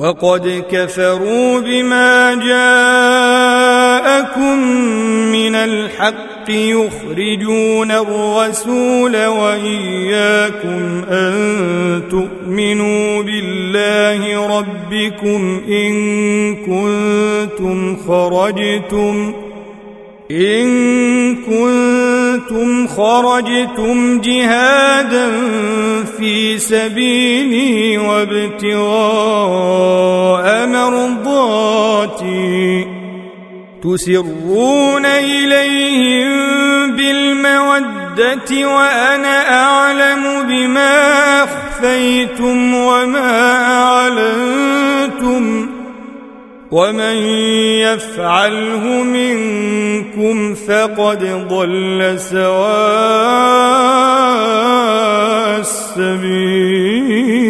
وقد كفروا بما جاءكم من الحق يخرجون الرسول وإياكم أن تؤمنوا بالله ربكم إن كنتم خرجتم إن كنتم خرجتم جهادا في سبيلي وابتغاء مرضاتي. تسرون إليهم بالمودة وأنا أعلم بما أخفيتم وما أعلنتم. ومن يفعله منكم فقد ضل سواء السبيل.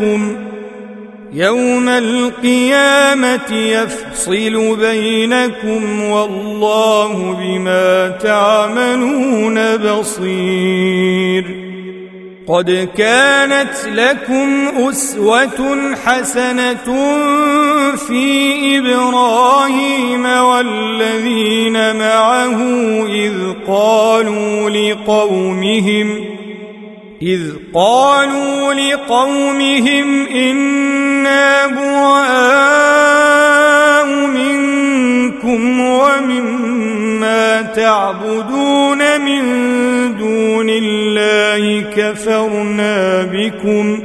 اولادكم يوم القيامة يفصل بينكم والله بما تعملون بصير قد كانت لكم أسوة حسنة في إبراهيم والذين معه إذ قالوا لقومهم إذ قالوا لقومهم إنا براء منكم ومما تعبدون من دون الله كفرنا بكم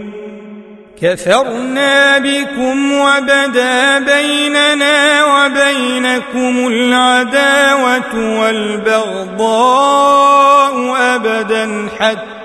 كفرنا بكم وبدا بيننا وبينكم العداوة والبغضاء أبدا حتى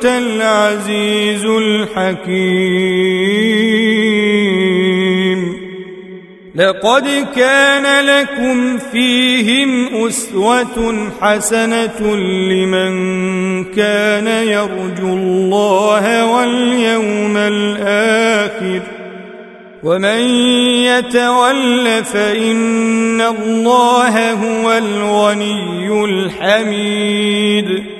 أنت العزيز الحكيم. لقد كان لكم فيهم أسوة حسنة لمن كان يرجو الله واليوم الآخر. ومن يتول فإن الله هو الغني الحميد.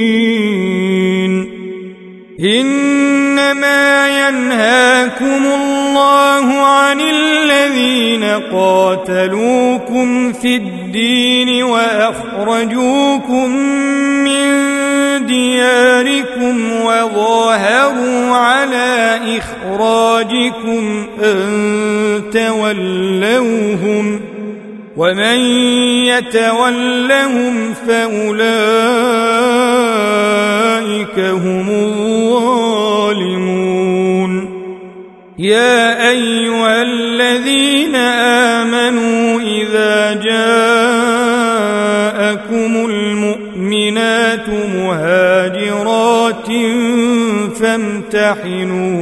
إنما ينهاكم الله عن الذين قاتلوكم في الدين وأخرجوكم من دياركم وظاهروا على إخراجكم أن تولوهم ومن يتولهم فأولئك هم الظالمون. يا أيها الذين آمنوا إذا جاءكم المؤمنات مهاجرات فامتحنوهن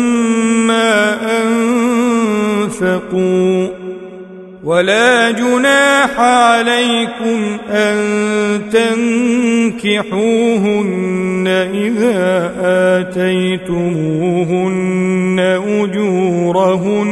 أنفقوا ولا جناح عليكم أن تنكحوهن إذا آتيتموهن أجورهن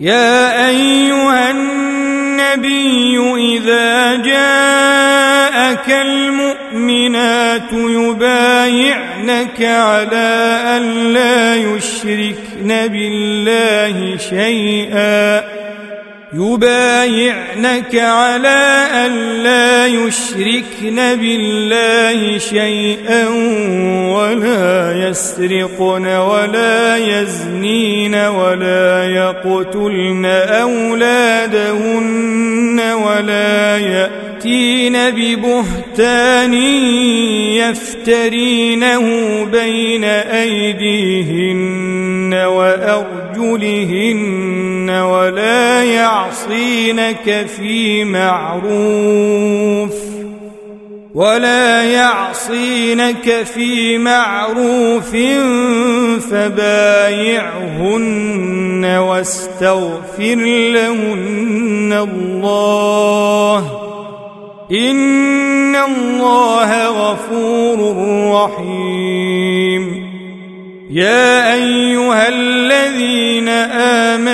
يا أيها النبي إذا جاءك المؤمنات يبايعنك على أن لا يشركن بالله شيئا. يبايعنك على أن لا يشركن بالله شيئا ولا يسرقن ولا يزنين ولا يقتلن أولادهن ولا يأتين ببهتان يفترينه بين أيديهن وأرجلهن ولا يعصينك في معروف ولا يعصينك في معروف فبايعهن واستغفر لهن الله إن الله غفور رحيم يا أيها الذين آمنوا لا